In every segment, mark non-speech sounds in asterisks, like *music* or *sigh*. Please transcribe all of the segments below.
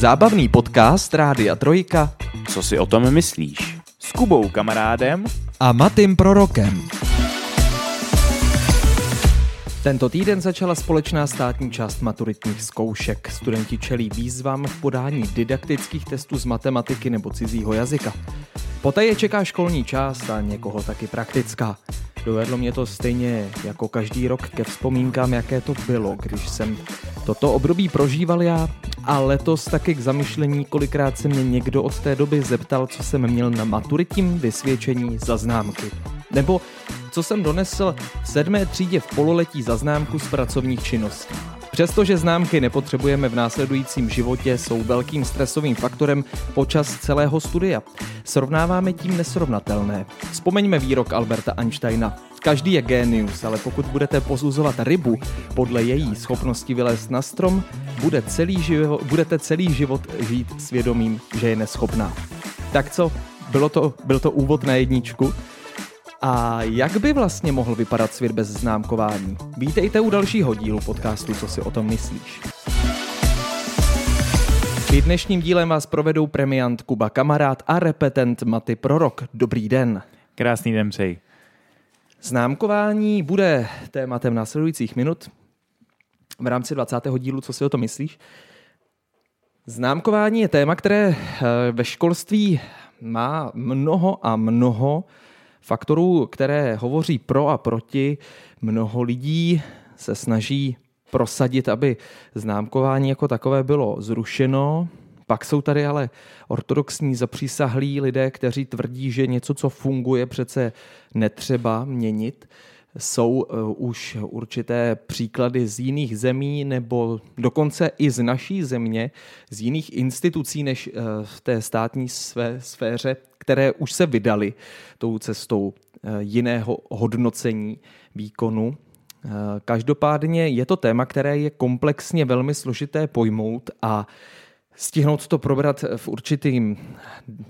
zábavný podcast Rádia Trojka Co si o tom myslíš? S Kubou kamarádem a Matým Prorokem. Tento týden začala společná státní část maturitních zkoušek. Studenti čelí výzvám v podání didaktických testů z matematiky nebo cizího jazyka. Poté je čeká školní část a někoho taky praktická. Dovedlo mě to stejně jako každý rok ke vzpomínkám, jaké to bylo, když jsem toto období prožíval já a letos taky k zamyšlení, kolikrát se mě někdo od té doby zeptal, co jsem měl na maturitním vysvědčení za známky. Nebo co jsem donesl v sedmé třídě v pololetí za známku z pracovních činností. Přestože známky nepotřebujeme v následujícím životě, jsou velkým stresovým faktorem počas celého studia. Srovnáváme tím nesrovnatelné. Vzpomeňme výrok Alberta Einsteina. Každý je génius, ale pokud budete pozuzovat rybu podle její schopnosti vylézt na strom, bude celý život, budete celý život žít svědomím, že je neschopná. Tak co, bylo to, byl to úvod na jedničku? A jak by vlastně mohl vypadat svět bez známkování? Vítejte u dalšího dílu podcastu Co si o tom myslíš. I dnešním dílem vás provedou premiant Kuba Kamarád a repetent Maty Prorok. Dobrý den. Krásný den přeji. Známkování bude tématem následujících minut v rámci 20. dílu Co si o tom myslíš? Známkování je téma, které eh, ve školství má mnoho a mnoho faktorů, které hovoří pro a proti. Mnoho lidí se snaží prosadit, aby známkování jako takové bylo zrušeno. Pak jsou tady ale ortodoxní zapřísahlí lidé, kteří tvrdí, že něco, co funguje, přece netřeba měnit. Jsou uh, už určité příklady z jiných zemí nebo dokonce i z naší země, z jiných institucí než uh, v té státní své sféře, které už se vydali tou cestou eh, jiného hodnocení výkonu. Eh, každopádně je to téma, které je komplexně velmi složité pojmout a stihnout to probrat v určitým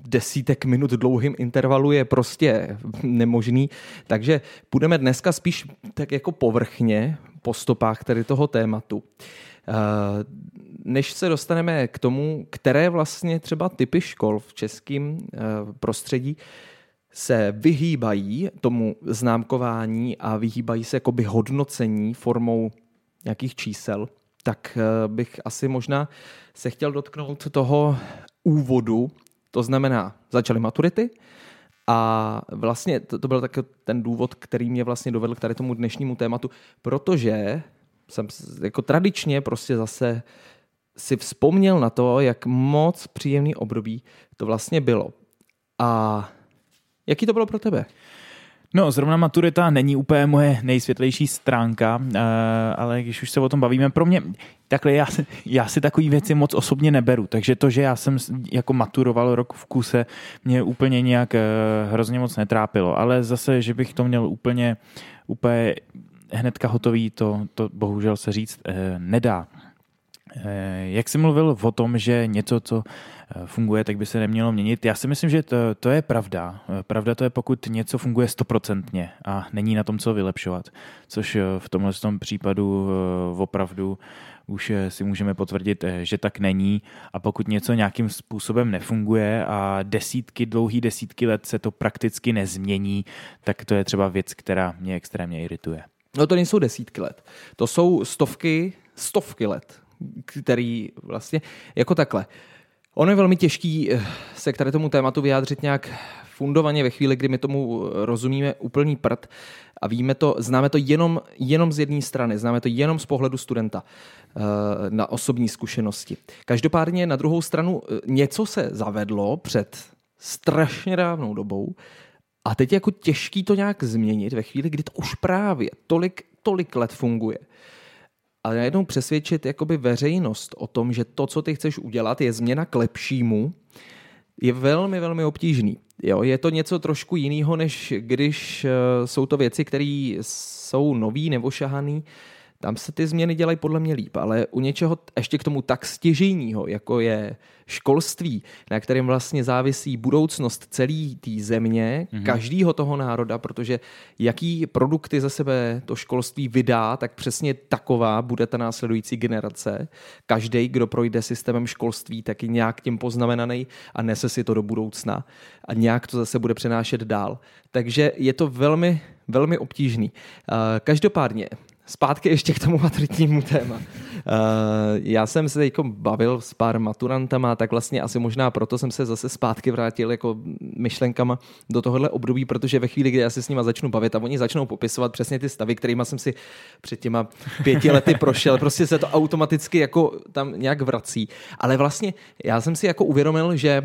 desítek minut dlouhým intervalu je prostě nemožný, takže budeme dneska spíš tak jako povrchně po stopách tady toho tématu. Eh, než se dostaneme k tomu, které vlastně třeba typy škol v českém eh, prostředí se vyhýbají tomu známkování a vyhýbají se jakoby hodnocení formou nějakých čísel, tak eh, bych asi možná se chtěl dotknout toho úvodu, to znamená, začaly maturity a vlastně to, to byl tak ten důvod, který mě vlastně dovedl k tady tomu dnešnímu tématu, protože jsem jako tradičně prostě zase si vzpomněl na to, jak moc příjemný období to vlastně bylo. A jaký to bylo pro tebe? No, zrovna maturita není úplně moje nejsvětlejší stránka, eh, ale když už se o tom bavíme, pro mě takhle já, já si takové věci moc osobně neberu, takže to, že já jsem jako maturoval rok v kuse, mě úplně nějak eh, hrozně moc netrápilo, ale zase, že bych to měl úplně, úplně hnedka hotový, to, to bohužel se říct eh, nedá. Jak jsi mluvil o tom, že něco, co funguje, tak by se nemělo měnit. Já si myslím, že to, to je pravda. Pravda to je, pokud něco funguje stoprocentně a není na tom, co vylepšovat. Což v tomhle tom případu opravdu už si můžeme potvrdit, že tak není. A pokud něco nějakým způsobem nefunguje a desítky, dlouhý desítky let se to prakticky nezmění, tak to je třeba věc, která mě extrémně irituje. No to nejsou desítky let. To jsou stovky, stovky let, který vlastně, jako takhle. Ono je velmi těžký eh, se k tady tomu tématu vyjádřit nějak fundovaně ve chvíli, kdy my tomu rozumíme úplný prd a víme to, známe to jenom, jenom z jedné strany, známe to jenom z pohledu studenta eh, na osobní zkušenosti. Každopádně na druhou stranu eh, něco se zavedlo před strašně dávnou dobou a teď je jako těžký to nějak změnit ve chvíli, kdy to už právě tolik, tolik let funguje. A najednou přesvědčit jakoby veřejnost o tom, že to, co ty chceš udělat, je změna k lepšímu, je velmi, velmi obtížný. Jo, je to něco trošku jiného, než když uh, jsou to věci, které jsou nový nebo šahaný, tam se ty změny dělají podle mě líp, ale u něčeho ještě k tomu tak stěžejního, jako je školství, na kterém vlastně závisí budoucnost celé té země, mm-hmm. každého toho národa, protože jaký produkty za sebe to školství vydá, tak přesně taková bude ta následující generace. Každý, kdo projde systémem školství, tak je nějak tím poznamenaný a nese si to do budoucna a nějak to zase bude přenášet dál. Takže je to velmi, velmi obtížný. Každopádně, zpátky ještě k tomu maturitnímu téma. Uh, já jsem se teď bavil s pár maturantama, tak vlastně asi možná proto jsem se zase zpátky vrátil jako myšlenkama do tohohle období, protože ve chvíli, kdy já se s nima začnu bavit a oni začnou popisovat přesně ty stavy, kterými jsem si před těma pěti lety prošel, prostě se to automaticky jako tam nějak vrací. Ale vlastně já jsem si jako uvědomil, že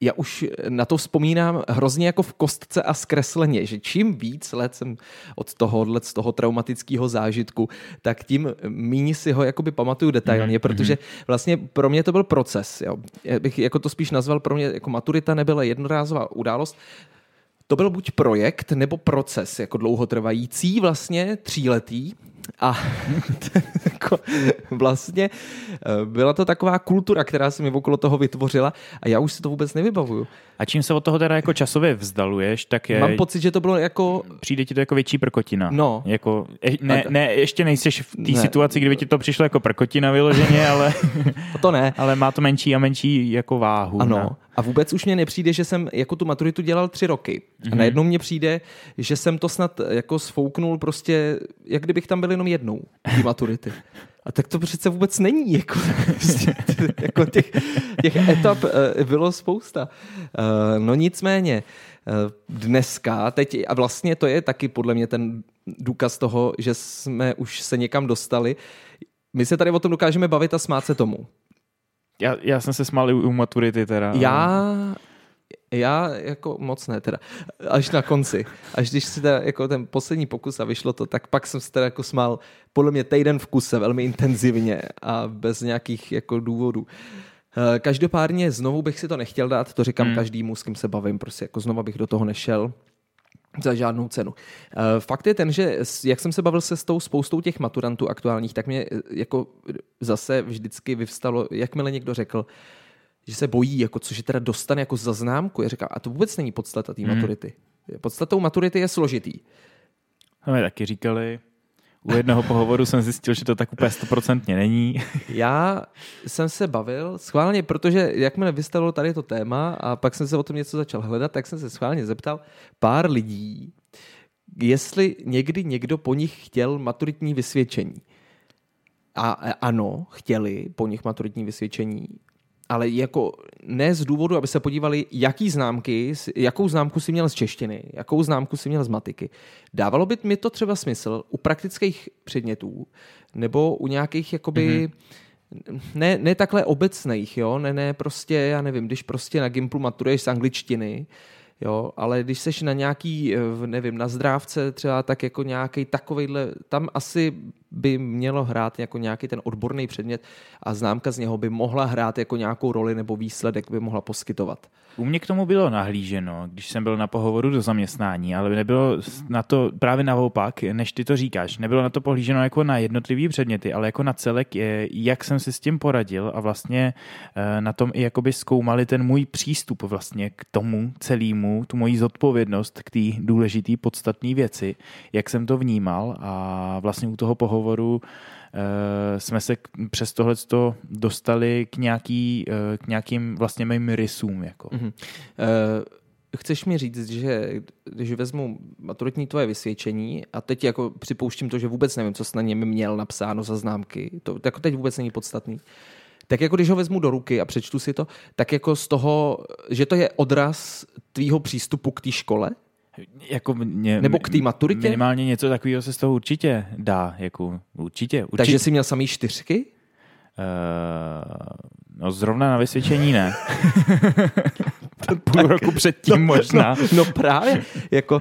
já už na to vzpomínám hrozně jako v kostce a zkresleně, že čím víc let jsem od tohohle, z toho traumatického zážitku, tak tím méně si ho jakoby pamatuju detailně, mm-hmm. protože vlastně pro mě to byl proces. Jo. Já bych jako to spíš nazval pro mě, jako maturita nebyla jednorázová událost, to byl buď projekt nebo proces, jako dlouhotrvající, vlastně tříletý, a *laughs* vlastně eh, byla to taková kultura, která se mi okolo toho vytvořila a já už si to vůbec nevybavuju. A čím se od toho teda jako časově vzdaluješ, tak je... Mám pocit, že to bylo jako... Přijde ti to jako větší prkotina. No. Jako, ne, ne, ještě nejseš v té situaci, kdyby ti to přišlo jako prkotina vyloženě, *laughs* ale... to ne. ale má to menší a menší jako váhu. Ano. Ne? A vůbec už mě nepřijde, že jsem jako tu maturitu dělal tři roky. Mm-hmm. A mhm. najednou mně přijde, že jsem to snad jako sfouknul prostě, jak kdybych tam byl jenom jednou, ty maturity. *laughs* A tak to přece vůbec není. Jako, jako těch, těch etap uh, bylo spousta. Uh, no nicméně, uh, dneska, teď, a vlastně to je taky podle mě ten důkaz toho, že jsme už se někam dostali. My se tady o tom dokážeme bavit a smát se tomu. Já, já jsem se smál i u maturity teda. Já, já jako moc ne teda. Až na konci. Až když si teda jako ten poslední pokus a vyšlo to, tak pak jsem se teda jako smál podle mě týden v kuse velmi intenzivně a bez nějakých jako důvodů. Eh, každopádně znovu bych si to nechtěl dát, to říkám hmm. každému, s kým se bavím, prostě jako znova bych do toho nešel za žádnou cenu. Eh, fakt je ten, že jak jsem se bavil se s tou spoustou těch maturantů aktuálních, tak mě eh, jako zase vždycky vyvstalo, jakmile někdo řekl, že se bojí, jako což je teda dostane jako za známku. Já říkám, a to vůbec není podstata té hmm. maturity. Podstatou maturity je složitý. To mi taky říkali. U jednoho pohovoru jsem zjistil, že to tak úplně stoprocentně není. Já jsem se bavil schválně, protože jakmile vystalo tady to téma a pak jsem se o tom něco začal hledat, tak jsem se schválně zeptal pár lidí, jestli někdy někdo po nich chtěl maturitní vysvědčení. A ano, chtěli po nich maturitní vysvědčení ale jako ne z důvodu, aby se podívali, jaký známky, jakou známku si měl z češtiny, jakou známku si měl z matiky. Dávalo by mi to třeba smysl u praktických předmětů nebo u nějakých jakoby mm-hmm. ne, ne takhle obecných, jo, ne, ne prostě, já nevím, když prostě na Gimplu maturuješ z angličtiny, jo, ale když seš na nějaký, eh, nevím, na zdrávce třeba tak jako nějaký takovejhle, tam asi by mělo hrát jako nějaký ten odborný předmět a známka z něho by mohla hrát jako nějakou roli nebo výsledek by mohla poskytovat. U mě k tomu bylo nahlíženo, když jsem byl na pohovoru do zaměstnání, ale nebylo na to právě naopak, než ty to říkáš. Nebylo na to pohlíženo jako na jednotlivý předměty, ale jako na celek, jak jsem si s tím poradil a vlastně eh, na tom i jakoby zkoumali ten můj přístup vlastně k tomu celému, tu moji zodpovědnost k té důležité podstatné věci, jak jsem to vnímal a vlastně u toho pohovoru Eh, jsme se přes tohle dostali k, nějaký, eh, k nějakým vlastně mým rysům. Jako. Mm-hmm. Uh chceš mi říct, že když vezmu maturitní tvoje vysvědčení a teď jako připouštím to, že vůbec nevím, co jsi na něm měl napsáno za známky, to jako teď vůbec není podstatný, tak jako když ho vezmu do ruky a přečtu si to, tak jako z toho, že to je odraz tvýho přístupu k té škole, jako mě, Nebo k té maturitě? Minimálně něco takového se z toho určitě dá. Jako, určitě, určitě. Takže jsi měl samý čtyřky? Uh, no zrovna na vysvědčení ne. *laughs* *laughs* Půl roku předtím no, možná. No, no právě. Jako,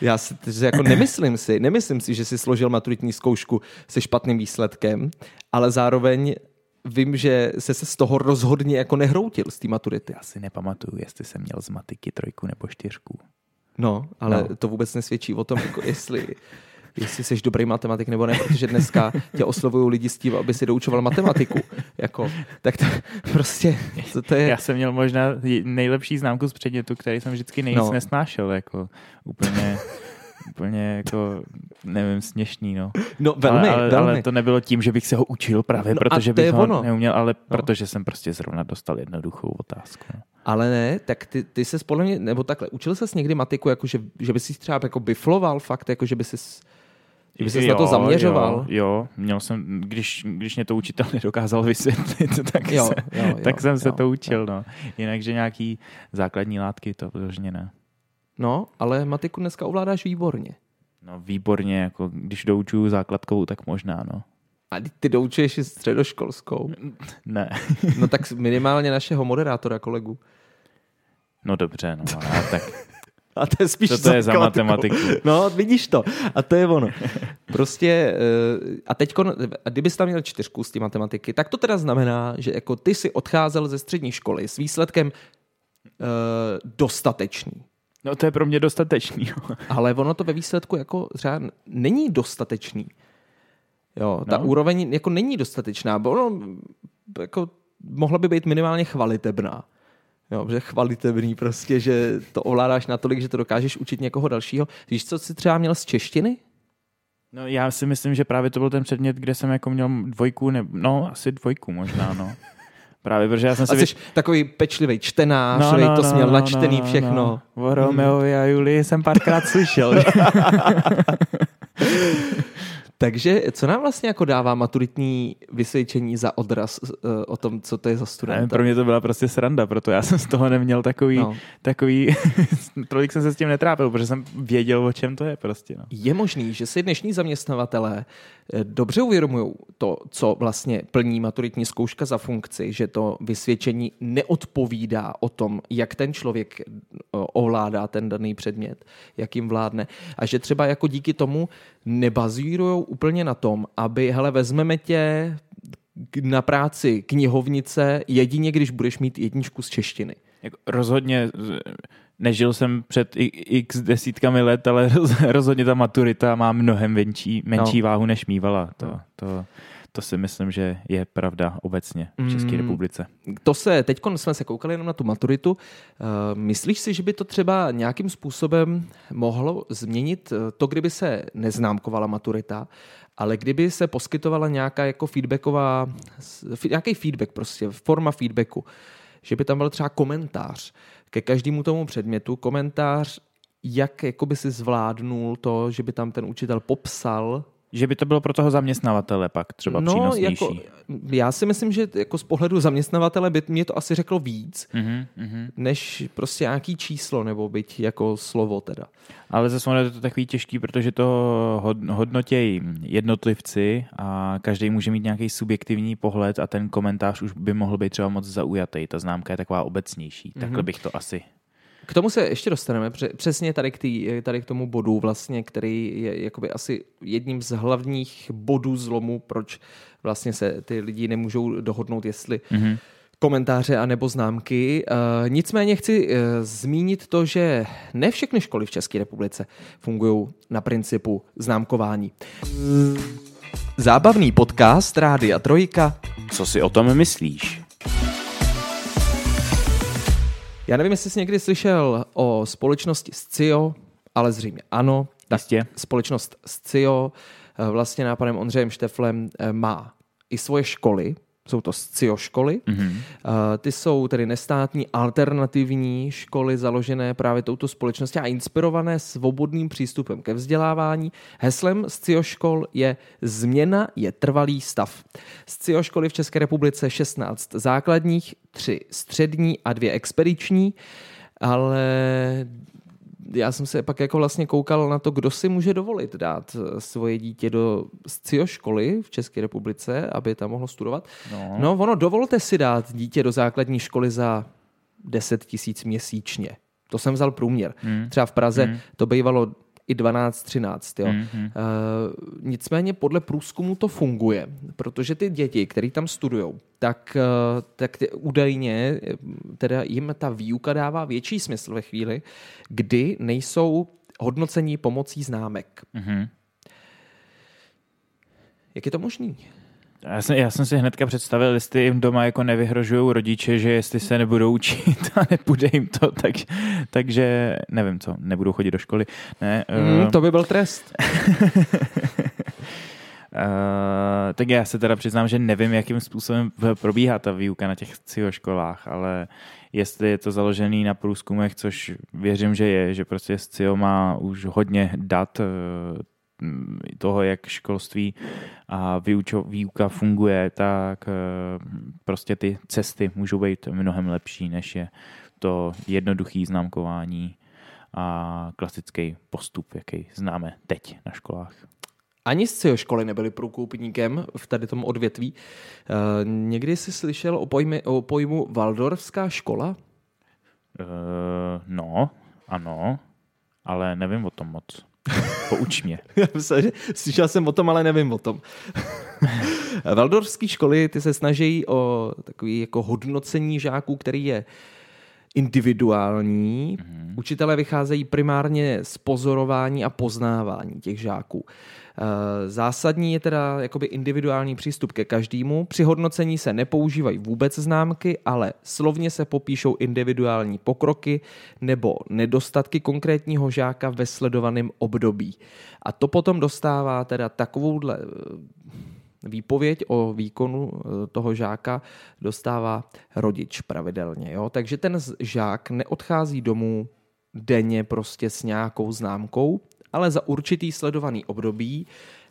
já si jako nemyslím si, nemyslím si, že si složil maturitní zkoušku se špatným výsledkem, ale zároveň vím, že se se z toho rozhodně jako nehroutil z té maturity. Já si nepamatuju, jestli jsem měl z matiky trojku nebo čtyřku. No, ale no. to vůbec nesvědčí o tom, jako jestli jestli jsi dobrý matematik nebo ne, protože dneska tě oslovují lidi s tím, aby si doučoval matematiku. Jako, tak to prostě, to, to je... Já jsem měl možná nejlepší známku z předmětu, který jsem vždycky nejvíc no. nesnášel. Jako, úplně úplně jako, nevím, směšný, no. No velmi, ale, ale, velmi. ale to nebylo tím, že bych se ho učil právě, No, protože bych ho ono. neuměl, ale No. protože jsem prostě zrovna dostal jednoduchou otázku. No. Ale ne, tak ty, ty se podle mě, nebo takhle, učil ses někdy matiku, jako že, že by si třeba jako bifloval fakt, jako že by si že by ses na to zaměřoval? Jo, jo, měl jsem, když, když mě to učitel *laughs* nedokázal vysvětlit, tak, Jo, se, jo, jo, tak jsem se jo, to učil, no. Jinak, že nějaký základní látky, to vyloženě ne. No, ale matiku dneska ovládáš výborně. No výborně, jako když doučuju základkovou, tak možná, no. A ty- doučuješ i středoškolskou. *laughs* Ne. No tak minimálně našeho moderátora kolegu. No dobře, no, ale tak *laughs* A to je spíš Co to je za matematiku? No, vidíš to. A to je ono. Prostě, eh, a teď, kdybys tam měl čtyřku z té matematiky, tak to teda znamená, že jako ty si odcházel ze střední školy s výsledkem eh, dostatečný. No to je pro mě dostatečný. *laughs* Ale ono to ve výsledku jako třeba není dostatečný. Jo, ta No. úroveň jako není dostatečná, bo ono jako mohla by být minimálně chvalitebná. Jo, že chvalitebný prostě, že to ovládáš natolik, že to dokážeš učit někoho dalšího. Víš, co jsi třeba měl z češtiny? No já si myslím, že právě to byl ten předmět, kde jsem jako měl dvojku, ne, no asi dvojku možná, no. Právě, protože já jsem A si... jsi takový pečlivý čtenář, no, no, to jsi měl načtený všechno. No. O Romeovi a Julii jsem párkrát slyšel. *laughs* Takže co nám vlastně jako dává maturitní vysvědčení za odraz eh, o tom, co to je za Ne, studenta? pro mě to byla prostě sranda, proto já jsem z toho neměl takový, No. no. takový *laughs* tolik jsem se s tím netrápil, protože jsem věděl, o čem to je prostě. No. Je možný, že si dnešní zaměstnavatelé eh, dobře uvědomují to, co vlastně plní maturitní zkouška za funkci, že to vysvědčení neodpovídá o tom, jak ten člověk eh, ovládá ten daný předmět, jak jim vládne. A že třeba jako díky tomu nebazírují úplně na tom, aby, hele, vezmeme tě na práci knihovnice jedině, když budeš mít jedničku z češtiny. Jako rozhodně nežil jsem před x desítkami let, ale roz, *laughs* rozhodně ta maturita má mnohem menší, menší No. váhu, než mývala. To, No. to, to si myslím, že je pravda obecně v České Mm. republice. To se, teď jsme se koukali jenom na tu maturitu. Uh, myslíš si, že by to třeba nějakým způsobem mohlo změnit eh, to, kdyby se neznámkovala maturita, ale kdyby se poskytovala nějaká jako feedbacková, nějaký feedback prostě, forma feedbacku, že by tam byl třeba komentář ke každému tomu předmětu, komentář, jak jakoby si zvládnul to, že by tam ten učitel popsal Že by to bylo pro toho zaměstnavatele pak třeba no, přínosnější. jako, já si myslím, že jako z pohledu zaměstnavatele by mě to asi řeklo víc, Mhm, mhm. než prostě nějaký číslo, nebo byť jako slovo teda. Ale zase ono je to takový těžký, protože to hod- hodnotějí jednotlivci a každý může mít nějaký subjektivní pohled a ten komentář už by mohl být třeba moc zaujatý. Ta známka je taková obecnější. Mm-hmm. Takhle bych to asi... K tomu se ještě dostaneme, pře- přesně tady k, tý, tady k tomu bodu vlastně, který je jakoby asi jedním z hlavních bodů zlomu, proč vlastně se ty lidi nemůžou dohodnout, jestli Mm-hmm. komentáře a nebo známky. Uh, nicméně chci uh, zmínit to, že ne všechny školy v České republice fungují na principu známkování. Zábavný podcast Rádia Trojka. Co si o tom myslíš? Já nevím, jestli jsi někdy slyšel o společnosti Scio, ale zřejmě ano. Tak Jistě. společnost Scio eh, vlastně nápadem Ondřejem Šteflem eh, má i svoje školy, jsou to Scio školy. Mm-hmm. Ty jsou tedy nestátní alternativní školy založené právě touto společností a inspirované svobodným přístupem ke vzdělávání. Heslem Scio škol je Změna je trvalý stav. Scio školy v České republice 16 základních, 3 střední a 2 expediční, ale já jsem se pak jako vlastně koukal na to, kdo si může dovolit dát eh, svoje dítě do scio školy v České republice, aby tam mohlo studovat. No. No, ono, dovolte si dát dítě do základní školy za 10 tisíc měsíčně. To jsem vzal průměr. Hmm. Třeba v Praze Hmm. to bývalo i 12-13. Jo. Mhm. Uh, nicméně podle průzkumu to funguje, protože ty děti, které tam studují, tak, uh, tak ty, údajně teda jim ta výuka dává větší smysl ve chvíli, kdy nejsou hodnocení pomocí známek. Mhm. Jak je to možný? Já jsem, já jsem si hnedka představil, jestli jim doma jako nevyhrožují rodiče, že jestli se nebudou učit a nepůjde jim to, tak, takže nevím co, nebudou chodit do školy. Ne, mm, uh, to by byl trest. Uh, *laughs* tak já se teda přiznám, že nevím, jakým způsobem probíhá ta výuka na těch školách, ale jestli je to založený na průzkumech, což věřím, že je, že prostě SCIO má už hodně dat uh, toho, jak školství a výučo, výuka funguje, tak uh, prostě ty cesty můžou být mnohem lepší, než je to jednoduché známkování a klasický postup, jaký známe teď na školách ani z CIO školy nebyli průkupníkem v tady tom odvětví. Uh, někdy jsi slyšel o, pojmy, o pojmu Waldorfská škola? Uh, no, ano, ale nevím o tom moc. Pouč mě. *laughs* Slyšel jsem o tom, ale nevím o tom. *laughs* Waldorfské školy ty se snaží o takový jako hodnocení žáků, který je individuální. Mm-hmm. Učitelé vycházejí primárně z pozorování a poznávání těch žáků. Eh, zásadní je teda jakoby individuální přístup ke každému. Při hodnocení se nepoužívají vůbec známky, ale slovně se popíšou individuální pokroky nebo nedostatky konkrétního žáka ve sledovaném období. A to potom dostává teda takovouhle eh, výpověď o výkonu eh, toho žáka dostává rodič pravidelně. Jo? Takže ten žák neodchází domů denně prostě s nějakou známkou, ale za určitý sledovaný období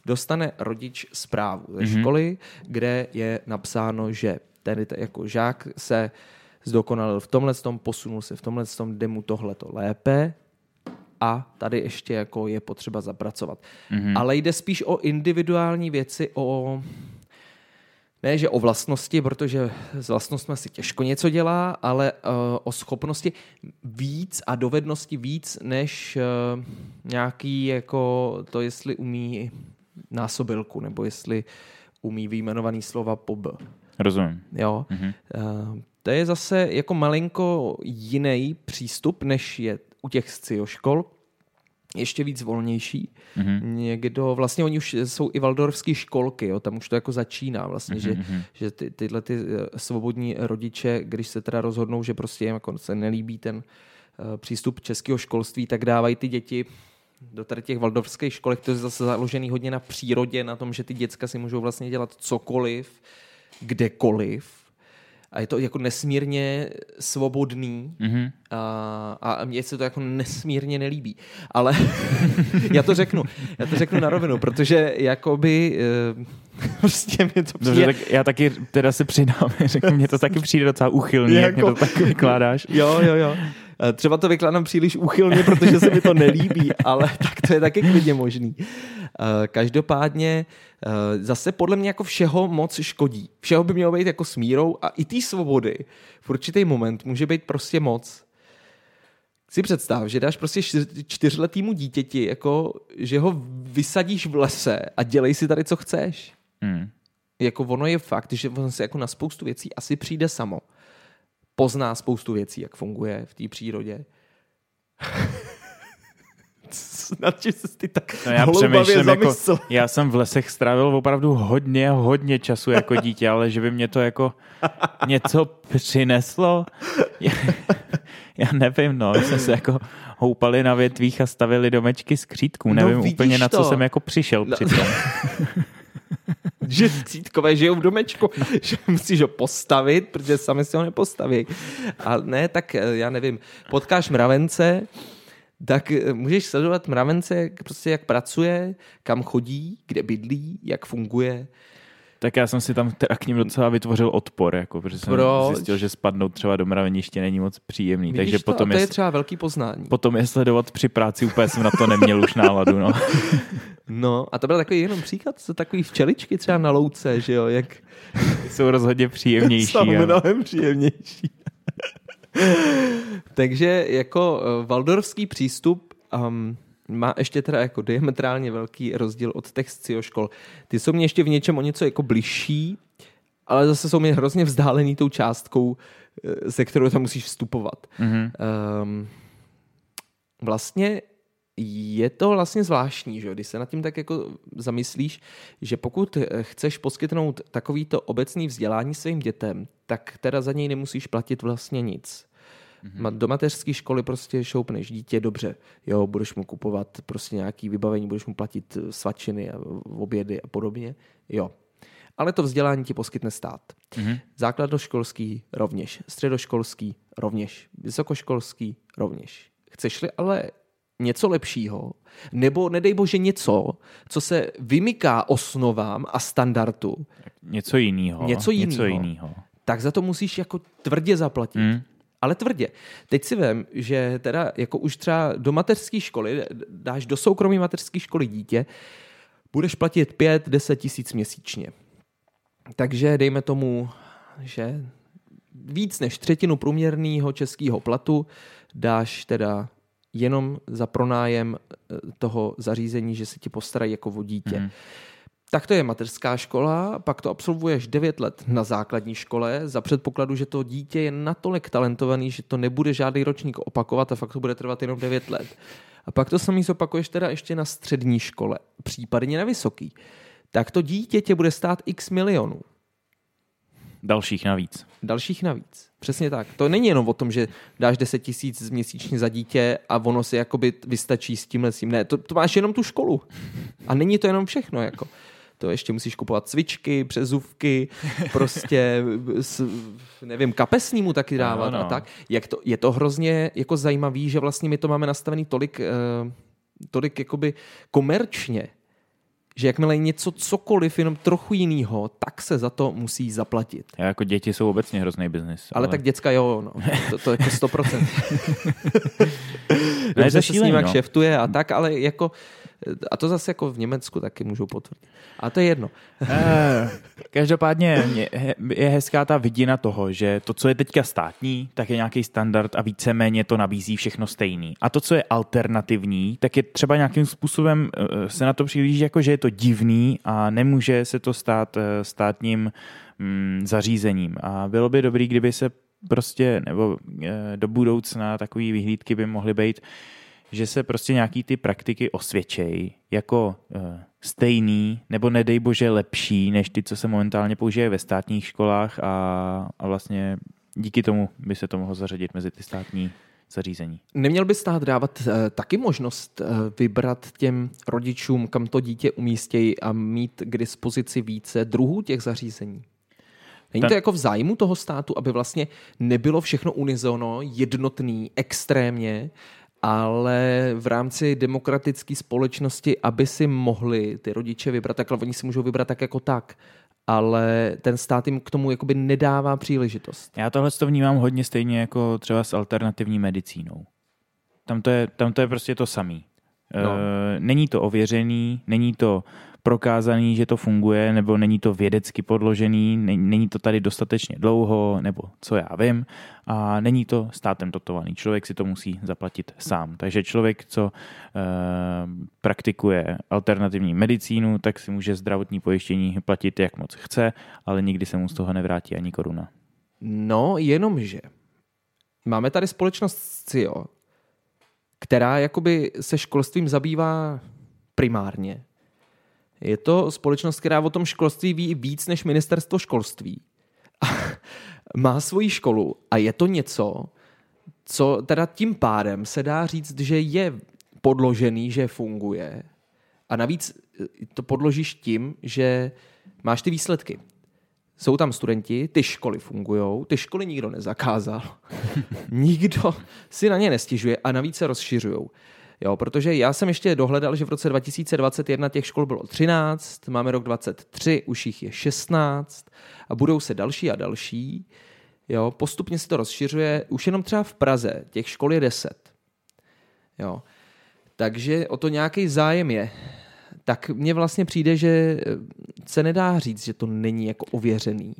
dostane rodič zprávu ze mm-hmm. školy, kde je napsáno, že ten jako žák se zdokonalil v tomhle tom, posunul se v tomhle tom, jde mu tohleto lépe, a tady ještě jako je potřeba zapracovat. Mm-hmm. Ale jde spíš o individuální věci, o ne, že o vlastnosti, protože s vlastnostmi si těžko něco dělá, ale uh, o schopnosti víc a dovednosti víc, než uh, nějaký jako to, jestli umí násobilku, nebo jestli umí vyjmenovaný slova po B. Rozumím. Jo. Mm-hmm. Uh, to je zase jako malinko jiný přístup, než je u těch scio škol, ještě víc volnější. Mm-hmm. Někdo, vlastně oni už jsou i valdorfské školky, jo, tam už to jako začíná vlastně, mm-hmm. že, mhm. že ty, tyhle ty eh, svobodní rodiče, když se teda rozhodnou, že prostě jim jako se nelíbí ten uh, přístup českého školství, tak dávají ty děti do tady těch valdorfských školek, to je zase založený hodně na přírodě, na tom, že ty děcka si můžou vlastně dělat cokoliv, kdekoliv, a je to jako nesmírně svobodný mm-hmm. a, a mně se to jako nesmírně nelíbí. Ale *laughs* já to řeknu, já to řeknu na rovinu, protože jakoby uh, *laughs* prostě mi to přijde... Dobře, tak já taky teda se přidám, *laughs* řeknu, mně to taky přijde docela uchylný, jako... jak mě to tak vykládáš. Jo, jo, jo. Eh, třeba to vykládám příliš uchylně, protože se mi to nelíbí, ale tak to je taky klidně možný. Eh, každopádně eh, zase podle mě jako všeho moc škodí. Všeho by mělo být jako smírou a i té svobody v určitý moment může být prostě moc. Si představ, že dáš prostě čtyřletýmu dítěti, jako, že ho vysadíš v lese a dělej si tady, co chceš. Hmm. Jako ono je fakt, že on se jako na spoustu věcí asi přijde samo pozná spoustu věcí, jak funguje v té přírodě. *laughs* Snad, že jsi ty tak no já přemýšlím, jako, já jsem v lesech strávil opravdu hodně, hodně času jako *laughs* dítě, ale že by mě to jako něco přineslo, já, *laughs* já nevím, no, jsme se jako houpali na větvích a stavili domečky z křídků, nevím no, úplně, to. na co jsem jako přišel no. přitom. *laughs* že cítkové žijou v domečku, že musíš ho postavit, protože sami si ho nepostaví. A ne, tak eh, já nevím, potkáš mravence, tak eh, můžeš sledovat mravence, prostě jak pracuje, kam chodí, kde bydlí, jak funguje. Tak já jsem si tam teda k ním docela vytvořil odpor, jako, protože jsem Proč? zjistil, že spadnout třeba do mraveniště není moc příjemný. Vidíš takže to? potom to je, je třeba velký poznání. Potom je sledovat při práci, úplně jsem na to neměl už náladu. No. *laughs* no a to byl takový jenom příklad, co takový včeličky třeba na louce, že jo, jak... Jsou rozhodně příjemnější. *laughs* Jsou mnohem příjemnější. *laughs* takže jako uh, valdorský přístup um, má ještě teda jako diametrálně velký rozdíl od těch škol. Ty jsou mě ještě v něčem o něco jako bližší, ale zase jsou mi hrozně vzdálený tou částkou, eh, se kterou tam musíš vstupovat. Mm-hmm. Um, vlastně je to vlastně zvláštní, že? když se nad tím tak jako zamyslíš, že pokud chceš poskytnout takovýto obecný vzdělání svým dětem, tak teda za něj nemusíš platit vlastně nic. Mm-hmm. Do mateřské školy prostě šoupneš dítě, dobře, jo, budeš mu kupovat prostě nějaký vybavení, budeš mu platit svačiny a obědy a podobně, jo. Ale to vzdělání ti poskytne stát. Mm-hmm. Základoškolský rovněž, středoškolský rovněž, vysokoškolský rovněž. Chceš-li ale něco lepšího, nebo nedej bože něco, co se vymyká osnovám a standardu. Něco jiného. Něco jiného. Tak za to musíš jako tvrdě zaplatit. Mm. Ale tvrdě. Teď si vím, že teda jako už třeba do mateřské školy, dáš do soukromé mateřské školy dítě, budeš platit 5-10 tisíc měsíčně. Takže dejme tomu, že víc než třetinu průměrného českého platu dáš teda jenom za pronájem eh, toho zařízení, že se ti postarají jako o dítě. Mm. Tak to je mateřská škola, pak to absolvuješ 9 let na základní škole za předpokladu, že to dítě je natolik talentovaný, že to nebude žádný ročník opakovat a fakt to bude trvat jenom 9 let. A pak to samý zopakuješ teda ještě na střední škole, případně na vysoký. Tak to dítě tě bude stát x milionů. Dalších navíc. Dalších navíc. Přesně tak. To není jenom o tom, že dáš 10 tisíc měsíčně za dítě a ono si jakoby vystačí s tímhle tím. Ne, to, to máš jenom tu školu. A není to jenom všechno. Jako. To ještě musíš kupovat cvičky, přezuvky, *laughs* prostě s, nevím, kapesnímu taky dávat no, no. a tak. Jak to, je to hrozně jako zajímavý, že vlastně my to máme nastavený tolik, uh, tolik jakoby komerčně, že jakmile je něco cokoliv, jenom trochu jinýho, tak se za to musí zaplatit. Já jako děti jsou obecně hrozný biznis. Ale, ale tak děcka jo, no. to, to jako 100%. *laughs* ne, to se s ním no. kšeftuje a tak, ale jako a to zase jako v Německu taky můžou potvrdit. A to je jedno. Eh, každopádně je hezká ta vidina toho, že to, co je teďka státní, tak je nějaký standard a víceméně to nabízí všechno stejný. A to, co je alternativní, tak je třeba nějakým způsobem eh, se na to přihlíží jako, že je to divný a nemůže se to stát eh, státním mm, zařízením. A bylo by dobrý, kdyby se prostě, nebo do budoucna takové vyhlídky by mohly být, že se prostě nějaký ty praktiky osvědčejí jako uh, stejný, nebo nedej bože lepší, než ty, co se momentálně používají ve státních školách a, a vlastně díky tomu by se to mohlo zařadit mezi ty státní zařízení. Neměl by stát dávat uh, taky možnost uh, vybrat těm rodičům, kam to dítě umístějí a mít k dispozici více druhů těch zařízení? Není to jako v zájmu toho státu, aby vlastně nebylo všechno unizono, jednotný, extrémně, ale v rámci demokratické společnosti, aby si mohli ty rodiče vybrat, tak oni si můžou vybrat tak jako tak, ale ten stát jim k tomu jakoby nedává příležitost. Já tohle to vnímám hodně stejně jako třeba s alternativní medicínou. Tam to je, tam to je prostě to samý. No. E, není to ověřený, není to prokázaný, že to funguje, nebo není to vědecky podložený, není to tady dostatečně dlouho, nebo co já vím, a není to státem dotovaný. Člověk si to musí zaplatit sám. Takže člověk, co e, praktikuje alternativní medicínu, tak si může zdravotní pojištění platit, jak moc chce, ale nikdy se mu z toho nevrátí ani koruna. No, jenomže máme tady společnost CIO, která jakoby se školstvím zabývá primárně je to společnost, která o tom školství ví víc než ministerstvo školství. *laughs* Má svoji školu a je to něco, co teda tím pádem se dá říct, že je podložený, že funguje. A navíc to podložíš tím, že máš ty výsledky. Jsou tam studenti, ty školy fungují, ty školy nikdo nezakázal, *laughs* nikdo si na ně nestěžuje a navíc se rozšiřují. Jo, protože já jsem ještě dohledal, že v roce 2021 těch škol bylo 13, máme rok 23, už jich je 16 a budou se další a další. Jo, postupně se to rozšiřuje, už jenom třeba v Praze těch škol je 10. Jo. Takže o to nějaký zájem je. Tak mně vlastně přijde, že se nedá říct, že to není jako ověřený.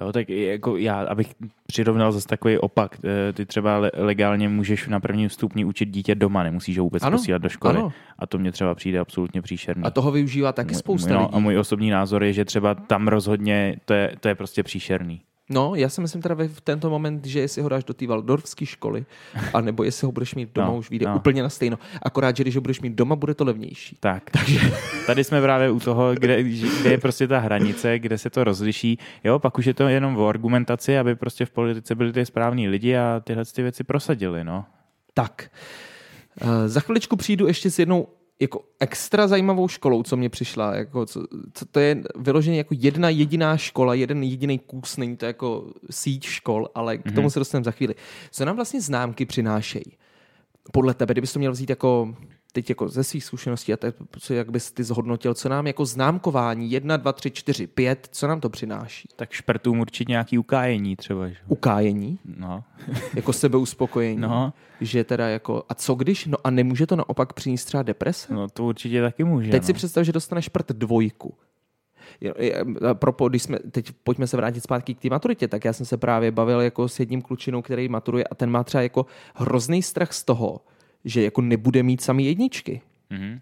Jo, tak jako já, abych přirovnal zase takový opak, eh, ty třeba legálně můžeš na prvním stupni učit dítě doma, nemusíš ho vůbec ano, posílat do školy. Ano. A to mě třeba přijde absolutně příšerný. A toho využívá taky spousta no, lidí. A můj osobní názor je, že třeba tam rozhodně to je, to je prostě příšerný. No, já si myslím teda v tento moment, že jestli ho dáš do té Waldorfské školy, anebo jestli ho budeš mít doma, no, už vyjde no. úplně na stejno. Akorát, že když ho budeš mít doma, bude to levnější. Tak, takže tady jsme právě u toho, kde, kde je prostě ta hranice, kde se to rozliší. Jo, pak už je to jenom o argumentaci, aby prostě v politice byli ty správní lidi a tyhle ty věci prosadili, no. Tak. Uh, za chviličku přijdu ještě s jednou jako extra zajímavou školou, co mě přišla. Jako, co, co to je vyloženě jako jedna jediná škola, jeden jediný kus, není to jako síť škol, ale k tomu mm-hmm. se dostaneme za chvíli. Co nám vlastně známky přinášejí? Podle tebe, kdybys to měl vzít jako teď jako ze svých zkušeností a tak, co, jak bys ty zhodnotil, co nám jako známkování 1, 2, 3, 4, 5, co nám to přináší? Tak špertům určitě nějaký ukájení třeba. Že? Ukájení? No. *laughs* jako sebeuspokojení? No. Že teda jako, a co když, no a nemůže to naopak přinést třeba deprese? No to určitě taky může. Teď no. si představ, že dostaneš šprt dvojku. Propo, když jsme, teď pojďme se vrátit zpátky k té maturitě, tak já jsem se právě bavil jako s jedním klučinou, který maturuje a ten má třeba jako hrozný strach z toho, že jako nebude mít samý jedničky. Mm-hmm.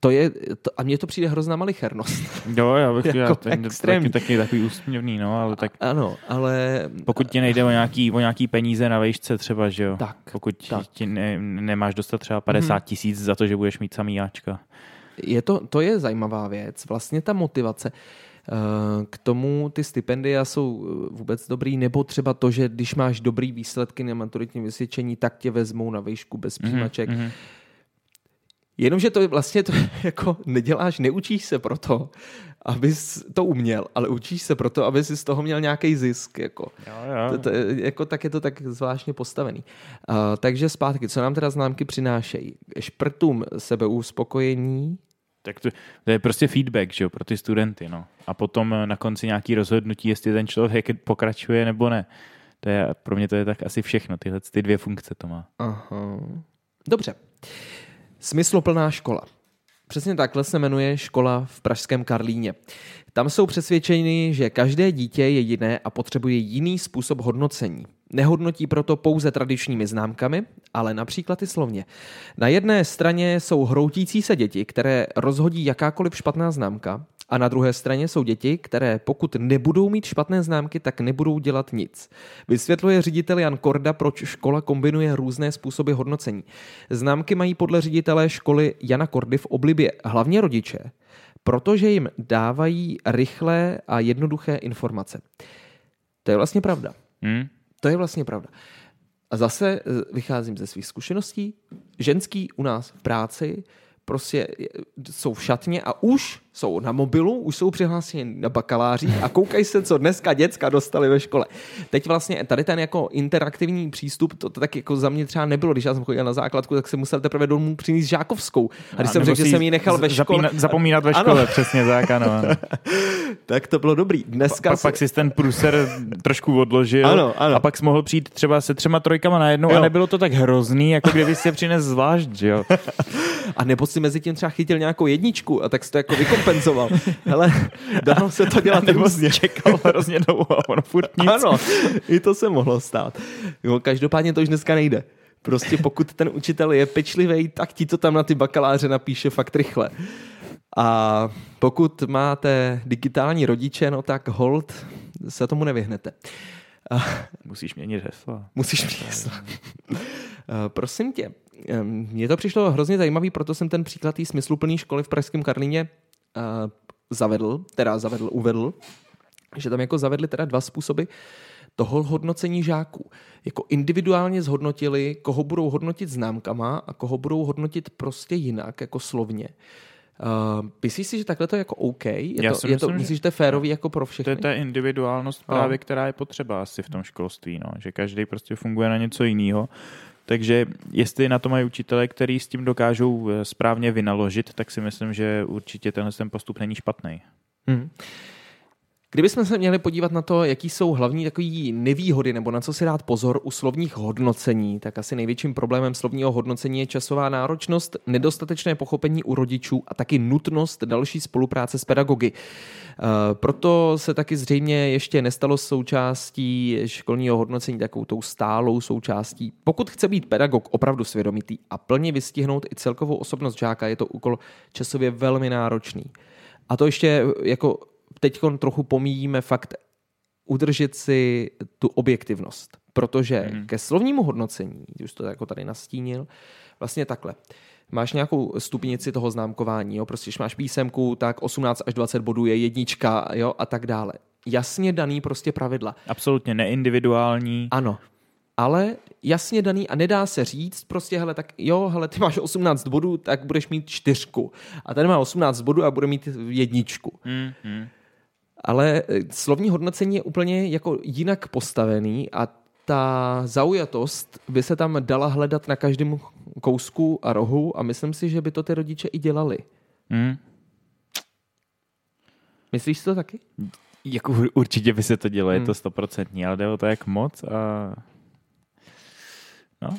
To je, to, a mně to přijde hrozná malichernost. *laughs* Jo, já bych jako ten, taky, taky takový úsměvný, no, ale tak... Ano, ale... Pokud ti nejde o nějaký, o nějaký peníze na vejšce třeba, že jo? Tak, Pokud tak. ti ne, nemáš dostat třeba 50 mhm. tisíc hmm. za to, že budeš mít samý jáčka. Je to, to je zajímavá věc. Vlastně ta motivace. Eh, k tomu ty stipendia jsou eh, vůbec dobrý, nebo třeba to, že když máš dobrý výsledky na maturitním vysvědčení, tak tě vezmou na výšku bez mhm, přijímaček. Mm-hmm. Jenomže to vlastně to *laughs* jako neděláš, neučíš se proto, abys to uměl, ale učíš se proto, aby si z toho měl nějaký zisk. Jako. Jo, jo. To, to, jako, tak je to tak zvláštně postavený. Uh, takže zpátky, co nám teda známky přinášejí? Šprtům sebeuspokojení, tak to, to je prostě feedback že jo, pro ty studenty. No. A potom na konci nějaký rozhodnutí, jestli ten člověk pokračuje nebo ne. To je, pro mě to je tak asi všechno. Tyhle ty dvě funkce to má. Aha. Dobře. Smysloplná škola. Přesně takhle se jmenuje škola v Pražském Karlíně. Tam jsou přesvědčeni, že každé dítě je jiné a potřebuje jiný způsob hodnocení. Nehodnotí proto pouze tradičními známkami, ale například i slovně. Na jedné straně jsou hroutící se děti, které rozhodí jakákoliv špatná známka, a na druhé straně jsou děti, které pokud nebudou mít špatné známky, tak nebudou dělat nic. Vysvětluje ředitel Jan Korda, proč škola kombinuje různé způsoby hodnocení. Známky mají podle ředitele školy Jana Kordy v oblibě hlavně rodiče, protože jim dávají rychlé a jednoduché informace. To je vlastně pravda. Hmm. To je vlastně pravda. A zase eh, vycházím ze svých zkušeností. Ženský u nás v práci prostě jsou v šatně a už jsou na mobilu, už jsou přihlášeni na bakalářích a koukají se, co dneska děcka dostali ve škole. Teď vlastně tady ten jako interaktivní přístup, to, to tak jako za mě třeba nebylo, když já jsem chodil na základku, tak jsem musel teprve domů přinést žákovskou. A když a jsem řekl, že jsem ji nechal ve škole. Zapína, zapomínat ve škole, ano. přesně tak, ano. ano. *laughs* tak to bylo dobrý. Dneska pa, se... pak si ten průser trošku odložil ano, ano. a pak jsi mohl přijít třeba se třema trojkama najednou jo. a nebylo to tak hrozný, jako kdyby si je přines zvlášť, jo. *laughs* a nebo si mezi tím třeba chytil nějakou jedničku a tak si to jako *laughs* vykompenzoval. Hele, dalo se to dělat nebo *laughs* čekal hrozně dlouho a ono furt nic. Ano, i to se mohlo stát. Jo, každopádně to už dneska nejde. Prostě pokud ten učitel je pečlivý, tak ti to tam na ty bakaláře napíše fakt rychle. A pokud máte digitální rodiče, no tak hold se tomu nevyhnete. Musíš měnit hesla. Musíš měnit hesla. Prosím tě, mně to přišlo hrozně zajímavý, proto jsem ten příklad té smysluplné školy v Pražském Karlíně zavedl, teda zavedl, uvedl, že tam jako zavedli teda dva způsoby toho hodnocení žáků. Jako individuálně zhodnotili, koho budou hodnotit známkama a koho budou hodnotit prostě jinak, jako slovně. Uh, myslíš si, že takhle to je jako OK? Je Já to, je to, myslím, myslíš, že to je férový jako pro všechny? To je ta individuálnost právě, která je potřeba asi v tom školství, no. že každý prostě funguje na něco jiného takže jestli na to mají učitele, který s tím dokážou eh, správně vynaložit, tak si myslím, že určitě tenhle ten postup není špatný. Hmm. Kdybychom se měli podívat na to, jaký jsou hlavní takové nevýhody nebo na co si dát pozor u slovních hodnocení, tak asi největším problémem slovního hodnocení je časová náročnost, nedostatečné pochopení u rodičů a taky nutnost další spolupráce s pedagogy. Eh, proto se taky zřejmě ještě nestalo součástí školního hodnocení takovou tou stálou součástí. Pokud chce být pedagog opravdu svědomitý a plně vystihnout i celkovou osobnost žáka, je to úkol časově velmi náročný. A to ještě jako teď trochu pomíjíme fakt udržet si tu objektivnost. Protože Mhm. ke slovnímu hodnocení, už to jako tady nastínil, vlastně takhle. Máš nějakou stupnici toho známkování, jo? prostě když máš písemku, tak 18 až 20 bodů je jednička jo? a tak dále. Jasně daný prostě pravidla. Absolutně neindividuální. Ano, ale jasně daný a nedá se říct prostě, hele, tak jo, hele, ty máš 18 bodů, tak budeš mít čtyřku. A ten má 18 bodů a bude mít jedničku. Hmm, hmm. Ale eh, slovní hodnocení je úplně jako jinak postavený a ta zaujatost by se tam dala hledat na každém kousku a rohu a myslím si, že by to ty rodiče i dělali. Hmm. Myslíš si to taky? Jako ur- určitě by se to dělo, je Hmm. to stoprocentní, ale jde o to, jak moc a... No,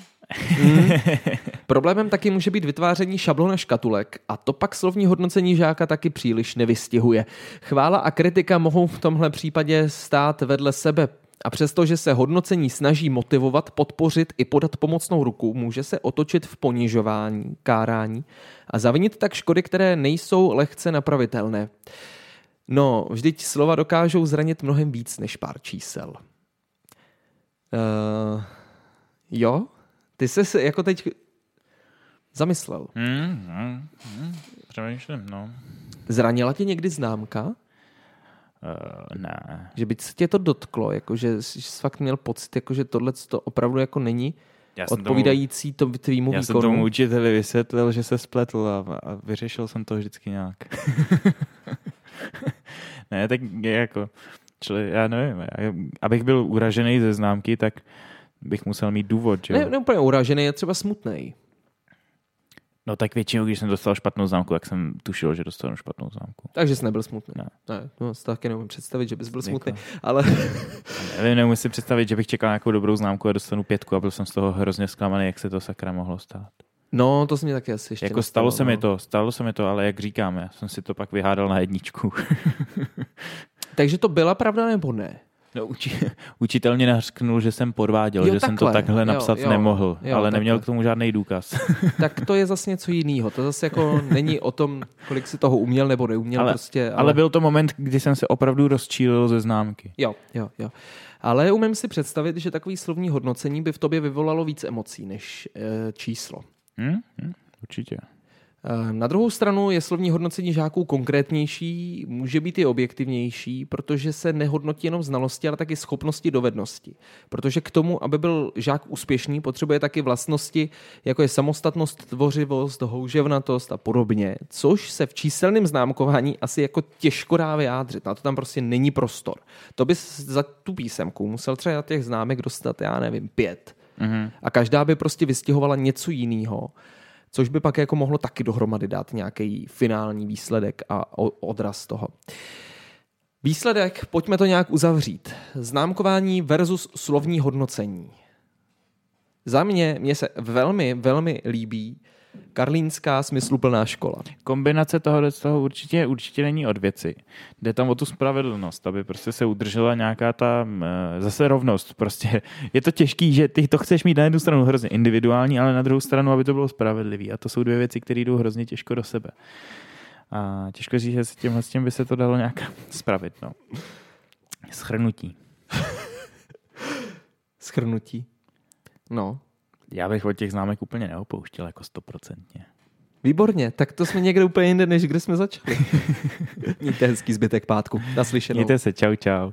Problémem taky může být vytváření šablon a škatulek a to pak slovní hodnocení žáka taky příliš nevystihuje. Chvála a kritika mohou v tomhle případě stát vedle sebe a přestože se hodnocení snaží motivovat, podpořit i podat pomocnou ruku, může se otočit v ponižování, kárání a zavinit tak škody, které nejsou lehce napravitelné. No, vždyť slova dokážou zranit mnohem víc než pár čísel. Uh, jo? Ty jsi se jako teď zamyslel. hmm, hmm, hmm. přemýšlím, no. Zranila tě někdy známka? Uh, ne. Že by se tě to dotklo, jako že jsi fakt měl pocit, jako že tohle to opravdu jako není Já jsem odpovídající to tvýmu Tomu, já jsem výkonu? tomu učiteli vysvětlil, že se spletl a, a vyřešil jsem to vždycky nějak. *laughs* ne, tak jako, čili já nevím, abych byl uražený ze známky, tak bych musel mít důvod, že jo? Ne, ne úplně uražený, je třeba smutný. No tak většinou, když jsem dostal špatnou známku, tak jsem tušil, že dostanu špatnou známku. Takže jsi nebyl smutný. Ne. ne to si taky neumím představit, že bys byl Jako- smutný. Ale *laughs* Nevím, neumím si představit, že bych čekal nějakou dobrou známku a dostanu pětku a byl jsem z toho hrozně zklamaný, jak se to sakra mohlo stát. no, to se mi taky asi ještě jako nestalo, stalo se no. mi to, stalo se mi to, ale jak říkám, já jsem si to pak vyhádal na jedničku. *laughs* Takže to byla pravda nebo ne? No, uči, *laughs* učitel mě nařknul, že jsem podváděl, Jo, že jsem to takhle. takhle Jo, napsat jo. nemohl, Jo, ale takhle. neměl k tomu žádný důkaz. *laughs* Tak to je zase něco jiného. To zase jako *laughs* není o tom, kolik si toho uměl nebo neuměl. Ale- prostě, ale, ale byl to moment, kdy jsem se opravdu rozčílil ze známky. Jo, jo, jo. Ale umím si představit, že takový slovní hodnocení by v tobě vyvolalo víc emocí než e, číslo. Hm? Hm? Určitě. E, na druhou stranu je slovní hodnocení žáků konkrétnější, může být i objektivnější, protože se nehodnotí jenom znalosti, ale taky schopnosti, dovednosti. Protože k tomu, aby byl žák úspěšný, potřebuje taky vlastnosti, jako je samostatnost, tvořivost, houževnatost a podobně, což se v číselném známkování asi jako těžko dá vyjádřit. Na to tam prostě není prostor. To bys za tu písemku musel třeba těch známek dostat, já nevím, pět. Mhm. A každá by prostě vystihovala něco jiného, což by pak jako mohlo taky dohromady dát nějaký finální výsledek a odraz toho. Výsledek, pojďme to nějak uzavřít. Známkování versus slovní hodnocení. Za mě, mě se velmi, velmi líbí karlínská smysluplná škola. Kombinace toho toho určitě, určitě není od věci. Jde tam o tu spravedlnost, aby prostě se udržela nějaká ta eh, zase rovnost. Prostě je to těžký, že ty to chceš mít na jednu stranu hrozně individuální, ale na druhou stranu, aby to bylo spravedlivý. A to jsou dvě věci, které jdou hrozně těžko do sebe. A těžko říct, že s tímhle s tím by se to dalo nějak *laughs* spravit. No. Schrnutí. Schrnutí. *laughs* No, Já bych od těch známek úplně neopouštěl jako stoprocentně. výborně. Tak to jsme někde úplně jinde, než kde jsme začali. *laughs* Mějte hezký zbytek pátku. Naslyšenou. Mějte se, čau, čau.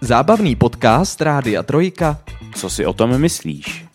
Zábavný podcast Rádia Trojka Co si o tom myslíš?